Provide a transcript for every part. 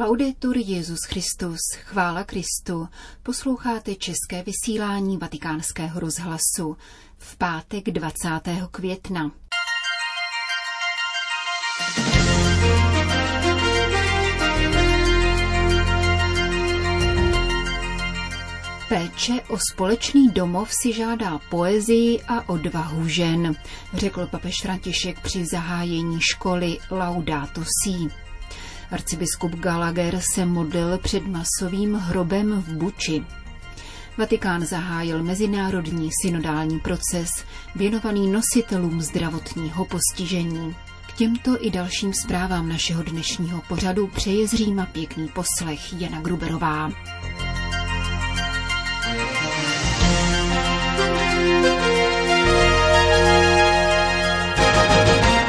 Laudetur Jezus Christus, chvála Kristu. Posloucháte české vysílání Vatikánského rozhlasu v pátek 20. května. Péče o společný domov si žádá poezii a odvahu žen, řekl papež František při zahájení školy Laudato Si. Arcibiskup Gallagher se modlil před masovým hrobem v Buči. Vatikán zahájil mezinárodní synodální proces věnovaný nositelům zdravotního postižení. K těmto i dalším zprávám našeho dnešního pořadu přeje z Říma pěkný poslech Jana Gruberová.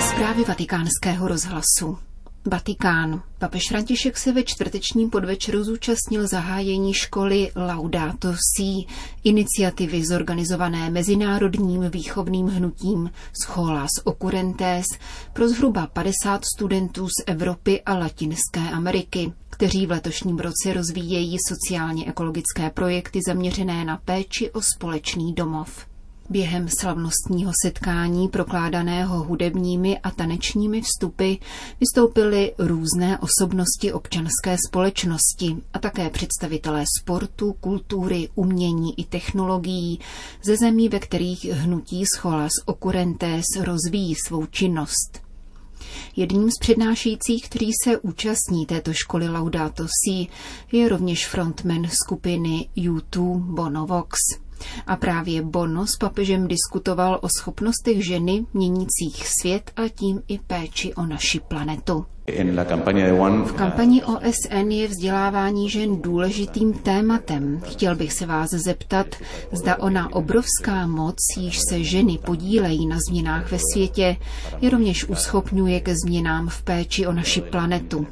Zprávy vatikánského rozhlasu. Vatikán. Papež František se ve čtvrtečním podvečeru zúčastnil zahájení školy Laudato Si, iniciativy zorganizované Mezinárodním výchovným hnutím Scholas Occurrentes pro zhruba 50 studentů z Evropy a Latinské Ameriky, kteří v letošním roce rozvíjejí sociálně ekologické projekty zaměřené na péči o společný domov. Během slavnostního setkání prokládaného hudebními a tanečními vstupy vystoupily různé osobnosti občanské společnosti a také představitelé sportu, kultury, umění i technologií ze zemí, ve kterých hnutí Scholas Occurrentes rozvíjí svou činnost. Jedním z přednášejících, který se účastní této školy Laudato Si, je rovněž frontman skupiny U2 Bonovox. A právě Bono s papežem diskutoval o schopnostech ženy měnících svět a tím i péči o naši planetu. V kampani OSN je vzdělávání žen důležitým tématem. Chtěl bych se vás zeptat, zda ona obrovská moc, již se ženy podílejí na změnách ve světě, je rovněž uschopňuje ke změnám v péči o naši planetu.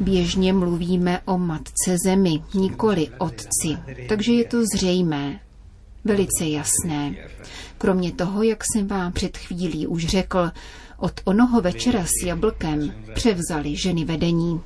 Běžně mluvíme o matce zemi, nikoli otci, takže je to zřejmé, velice jasné. Kromě toho, jak jsem vám před chvílí už řekl, od onoho večera s jablkem převzali ženy vedení.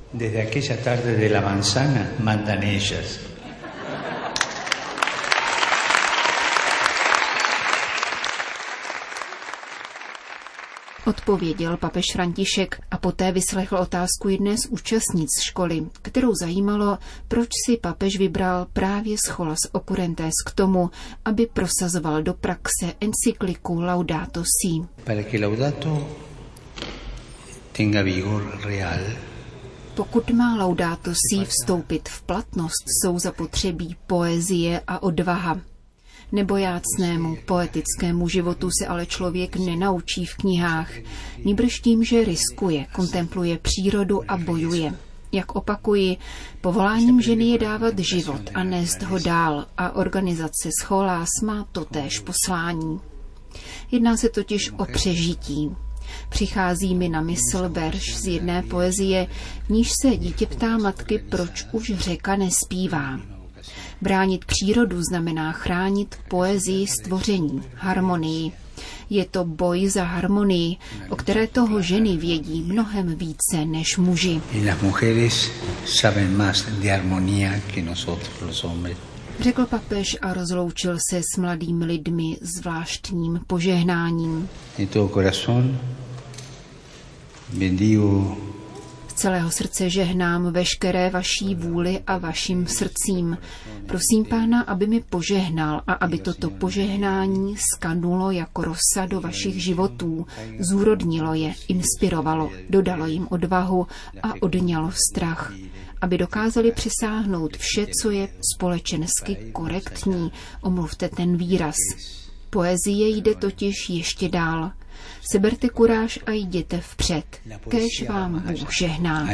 Odpověděl papež František a poté vyslechl otázku jedné z účastnic školy, kterou zajímalo, proč si papež vybral právě scholas Occurrentes k tomu, aby prosazoval do praxe encykliku Laudato Si. Pokud má Laudato Si vstoupit v platnost, jsou zapotřebí poezie a odvaha. Nebojácnému poetickému životu se ale člověk nenaučí v knihách, níbrž tím, že riskuje, kontempluje přírodu a bojuje. Jak opakuji, povoláním ženy je dávat život a nést ho dál a organizace Scholás má totéž poslání. Jedná se totiž o přežití. Přichází mi na mysl verš z jedné poezie, níž se dítě ptá matky, proč už řeka nespívá. Bránit přírodu znamená chránit poezii stvoření, harmonii. Je to boj za harmonii, o které toho ženy vědí mnohem více než muži. Řekl papež a rozloučil se s mladými lidmi zvláštním požehnáním. bendigo celého srdce žehnám veškeré vaší vůli a vašim srdcím. Prosím Pána, aby mi požehnal a aby toto požehnání skanulo jako rosa do vašich životů, zúrodnilo je, inspirovalo, dodalo jim odvahu a odňalo strach, aby dokázali přesáhnout vše, co je společensky korektní, omluvte ten výraz. Poezie jde totiž ještě dál. Seberte kuráž a jděte vpřed. Kéž vám Bůh žehná.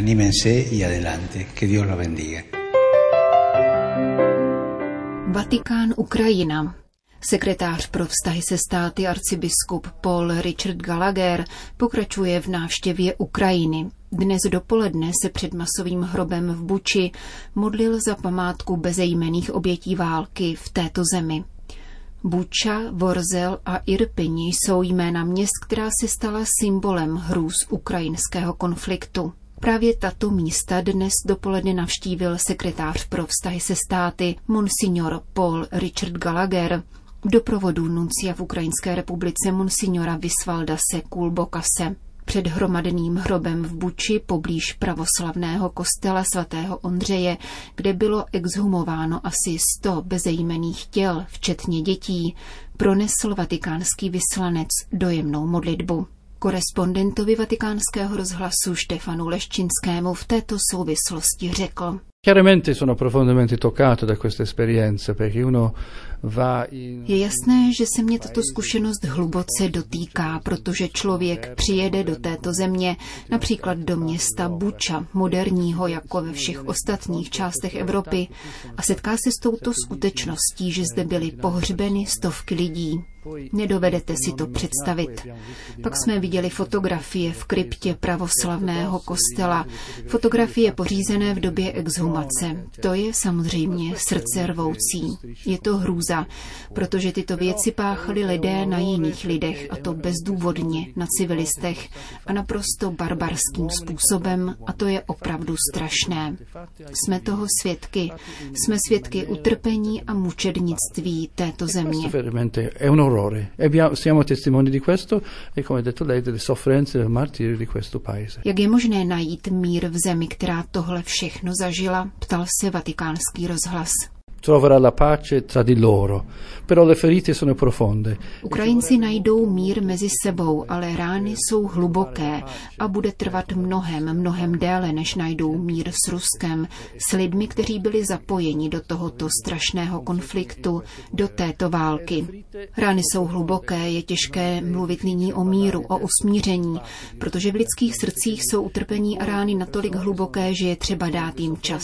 Vatikán Ukrajina. Sekretář pro vztahy se státy arcibiskup Paul Richard Gallagher pokračuje v návštěvě Ukrajiny. Dnes dopoledne se před masovým hrobem v Buči modlil za památku bezejmených obětí války v této zemi. Buča, Vorzel a Irpini jsou jména měst, která se stala symbolem hrůz ukrajinského konfliktu. Právě tato místa dnes dopoledne navštívil sekretář pro vztahy se státy Monsignor Paul Richard Gallagher v doprovodu nuncia v Ukrajinské republice Monsignora Visvalda se Kulbokase. Před hromadným hrobem v Buči poblíž pravoslavného kostela svatého Ondřeje, kde bylo exhumováno asi sto bezejmených těl, včetně dětí, pronesl vatikánský vyslanec dojemnou modlitbu. Korespondentovi vatikánského rozhlasu Štefanu Leščinskému v této souvislosti řekl. Chiaramente sono profondamente toccato da questa esperienza perché uno je jasné, že se mě tato zkušenost hluboce dotýká, protože člověk přijede do této země, například do města Buča, moderního jako ve všech ostatních částech Evropy, a setká se s touto skutečností, že zde byly pohřbeny stovky lidí. Nedovedete si to představit. Pak jsme viděli fotografie v kryptě pravoslavného kostela, fotografie pořízené v době exhumace. To je samozřejmě srdce rvoucí. Je to hrůza, protože tyto věci páchali lidé na jiných lidech, a to bezdůvodně, na civilistech a naprosto barbarským způsobem, a to je opravdu strašné. Jsme toho svědky. Jsme svědky utrpení a mučednictví této země e e paese. Jak je možné najít mír v zemi, která tohle všechno zažila, ptal se vatikánský rozhlas troverà la pace tra di loro, però le ferite sono profonde. Ukrajinci najdou mír mezi sebou, ale rány jsou hluboké a bude trvat mnohem, mnohem déle, než najdou mír s Ruskem, s lidmi, kteří byli zapojeni do tohoto strašného konfliktu, do této války. Rány jsou hluboké, je těžké mluvit nyní o míru, o usmíření, protože v lidských srdcích jsou utrpení a rány natolik hluboké, že je třeba dát jim čas.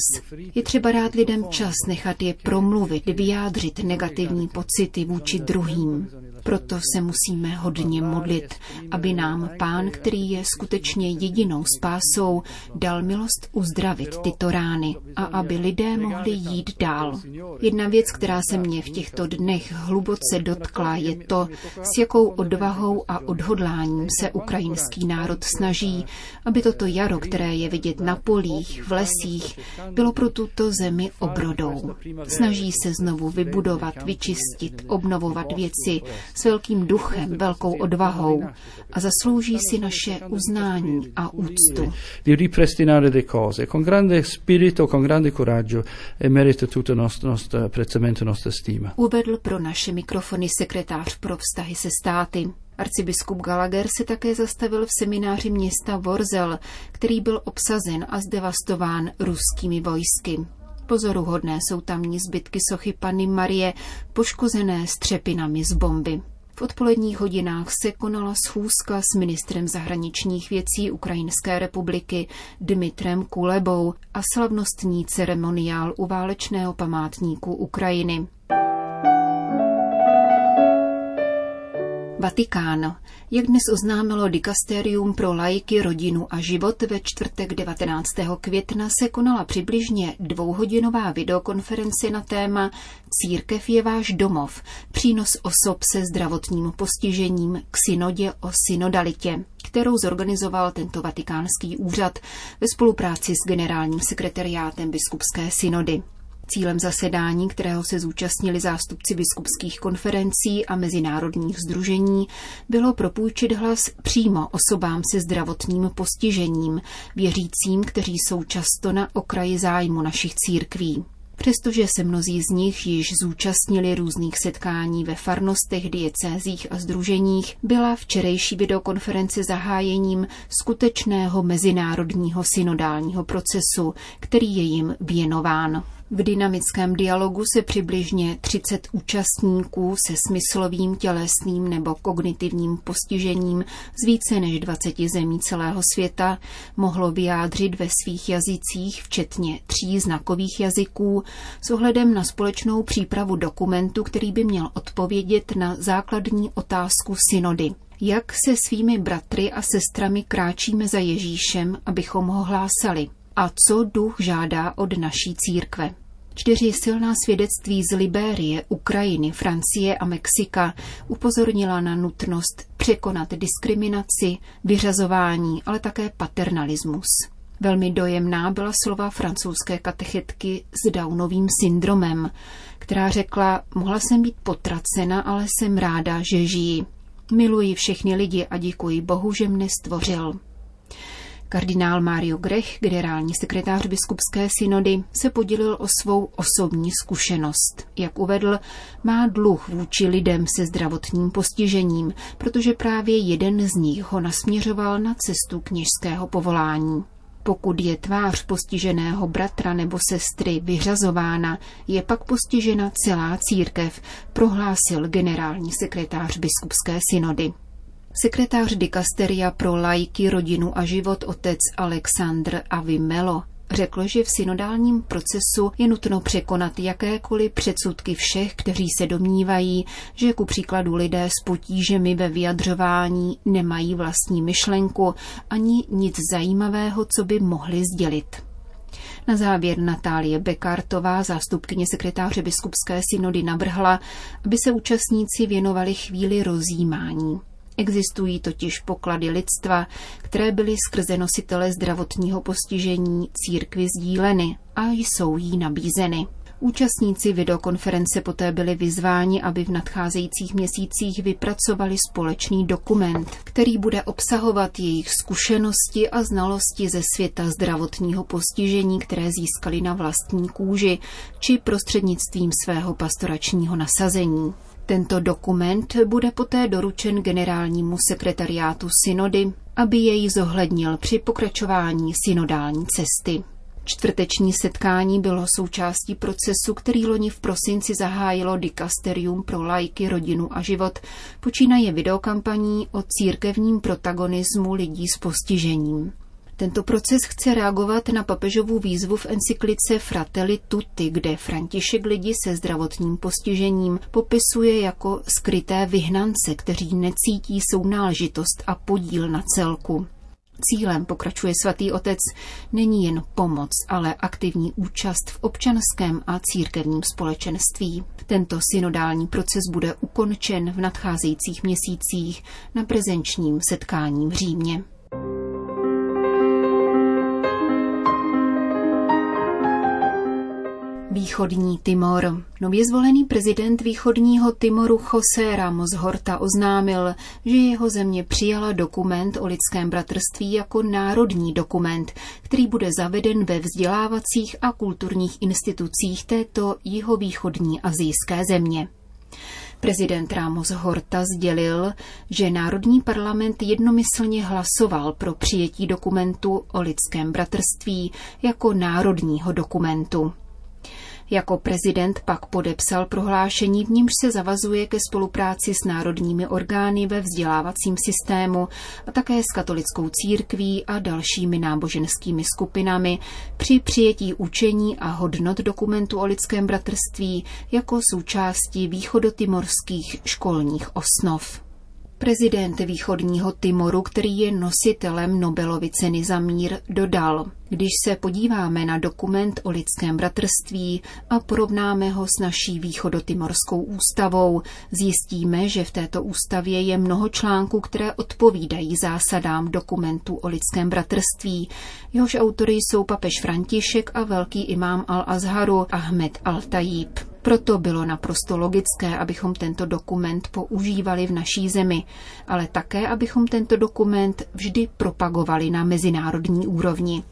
Je třeba dát lidem čas, nechat je promluvit, vyjádřit negativní pocity vůči druhým. Proto se musíme hodně modlit, aby nám Pán, který je skutečně jedinou spásou, dal milost uzdravit tyto rány a aby lidé mohli jít dál. Jedna věc, která se mě v těchto dnech hluboce dotkla, je to, s jakou odvahou a odhodláním se ukrajinský národ snaží, aby toto jaro, které je vidět na polích, v lesích, bylo pro tuto zemi obrodou. Snaží se znovu vybudovat, vyčistit, obnovovat věci, s velkým duchem, velkou odvahou a zaslouží si naše uznání a úctu. Di ripristinare le cose con grande spirito, con grande coraggio e merita tutto il nostro, nostro apprezzamento, nostra stima. Uvedl pro naše mikrofony sekretář pro vztahy se státy. Arcibiskup Gallagher se také zastavil v semináři města Vorzel, který byl obsazen a zdevastován ruskými vojsky. Pozoruhodné jsou tamní zbytky sochy Panny Marie, poškozené střepinami z bomby. V odpoledních hodinách se konala schůzka s ministrem zahraničních věcí Ukrajinské republiky Dmitrem Kulebou a slavnostní ceremoniál u válečného památníku Ukrajiny. Vatikán. Jak dnes oznámilo Dikasterium pro lajky, rodinu a život, ve čtvrtek 19. května se konala přibližně dvouhodinová videokonference na téma Církev je váš domov, přínos osob se zdravotním postižením k synodě o synodalitě, kterou zorganizoval tento vatikánský úřad ve spolupráci s generálním sekretariátem biskupské synody. Cílem zasedání, kterého se zúčastnili zástupci biskupských konferencí a mezinárodních združení, bylo propůjčit hlas přímo osobám se zdravotním postižením, věřícím, kteří jsou často na okraji zájmu našich církví. Přestože se mnozí z nich již zúčastnili různých setkání ve farnostech, diecézích a združeních, byla včerejší videokonference zahájením skutečného mezinárodního synodálního procesu, který je jim věnován. V dynamickém dialogu se přibližně 30 účastníků se smyslovým, tělesným nebo kognitivním postižením z více než 20 zemí celého světa mohlo vyjádřit ve svých jazycích, včetně tří znakových jazyků, s ohledem na společnou přípravu dokumentu, který by měl odpovědět na základní otázku synody. Jak se svými bratry a sestrami kráčíme za Ježíšem, abychom ho hlásali? A co duch žádá od naší církve. Čtyři silná svědectví z Libérie, Ukrajiny, Francie a Mexika upozornila na nutnost překonat diskriminaci, vyřazování, ale také paternalismus. Velmi dojemná byla slova francouzské katechetky s Downovým syndromem, která řekla, mohla jsem být potracena, ale jsem ráda, že žijí. Miluji všechny lidi a děkuji Bohu, že mne stvořil. Kardinál Mario Grech, generální sekretář biskupské synody, se podělil o svou osobní zkušenost. Jak uvedl, má dluh vůči lidem se zdravotním postižením, protože právě jeden z nich ho nasměřoval na cestu kněžského povolání. Pokud je tvář postiženého bratra nebo sestry vyřazována, je pak postižena celá církev, prohlásil generální sekretář biskupské synody. Sekretář dikasteria pro lajky, rodinu a život otec Alexandr Avimelo řekl, že v synodálním procesu je nutno překonat jakékoliv předsudky všech, kteří se domnívají, že ku příkladu lidé s potížemi ve vyjadřování nemají vlastní myšlenku ani nic zajímavého, co by mohli sdělit. Na závěr Natálie Bekartová, zástupkyně sekretáře biskupské synody, navrhla, aby se účastníci věnovali chvíli rozjímání. Existují totiž poklady lidstva, které byly skrze nositele zdravotního postižení církvy sdíleny a jsou jí nabízeny. Účastníci videokonference poté byli vyzváni, aby v nadcházejících měsících vypracovali společný dokument, který bude obsahovat jejich zkušenosti a znalosti ze světa zdravotního postižení, které získali na vlastní kůži či prostřednictvím svého pastoračního nasazení. Tento dokument bude poté doručen generálnímu sekretariátu synody, aby jej zohlednil při pokračování synodální cesty. Čtvrteční setkání bylo součástí procesu, který loni v prosinci zahájilo Dikasterium pro lajky, rodinu a život, počínaje videokampaní o církevním protagonismu lidí s postižením. Tento proces chce reagovat na papežovu výzvu v encyklice Fratelli Tutti, kde František lidi se zdravotním postižením popisuje jako skryté vyhnance, kteří necítí sounáležitost a podíl na celku. Cílem, pokračuje svatý otec, není jen pomoc, ale aktivní účast v občanském a církevním společenství. Tento synodální proces bude ukončen v nadcházejících měsících na prezenčním setkání v Římě. Východní Timor. Nově zvolený prezident východního Timoru José Ramos Horta oznámil, že jeho země přijala dokument o lidském bratrství jako národní dokument, který bude zaveden ve vzdělávacích a kulturních institucích této jihovýchodní azijské země. Prezident Ramos Horta sdělil, že Národní parlament jednomyslně hlasoval pro přijetí dokumentu o lidském bratrství jako národního dokumentu. Jako prezident pak podepsal prohlášení, v nímž se zavazuje ke spolupráci s národními orgány ve vzdělávacím systému a také s katolickou církví a dalšími náboženskými skupinami při přijetí učení a hodnot dokumentu o lidském bratrství jako součástí východotimorských školních osnov. Prezident východního Timoru, který je nositelem Nobelovy ceny za mír, dodal, když se podíváme na dokument o lidském bratrství a porovnáme ho s naší východotimorskou ústavou, zjistíme, že v této ústavě je mnoho článků, které odpovídají zásadám dokumentu o lidském bratrství. Jehož autory jsou papež František a velký imám al-Azharu Ahmed al-Tajib. Proto bylo naprosto logické, abychom tento dokument používali v naší zemi, ale také, abychom tento dokument vždy propagovali na mezinárodní úrovni.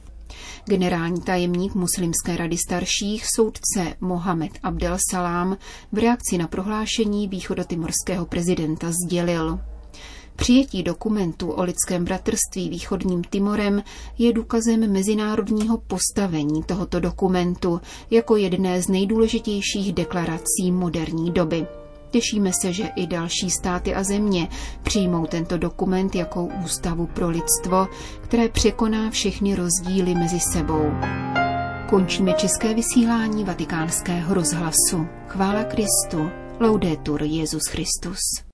Generální tajemník Muslimské rady starších, soudce Mohamed Abdel Salám, v reakci na prohlášení východotimorského prezidenta sdělil – Přijetí dokumentu o lidském bratrství východním Timorem je důkazem mezinárodního postavení tohoto dokumentu jako jedné z nejdůležitějších deklarací moderní doby. Těšíme se, že i další státy a země přijmou tento dokument jako ústavu pro lidstvo, které překoná všechny rozdíly mezi sebou. Končíme české vysílání vatikánského rozhlasu. Chvála Kristu. Laudetur Jezus Christus.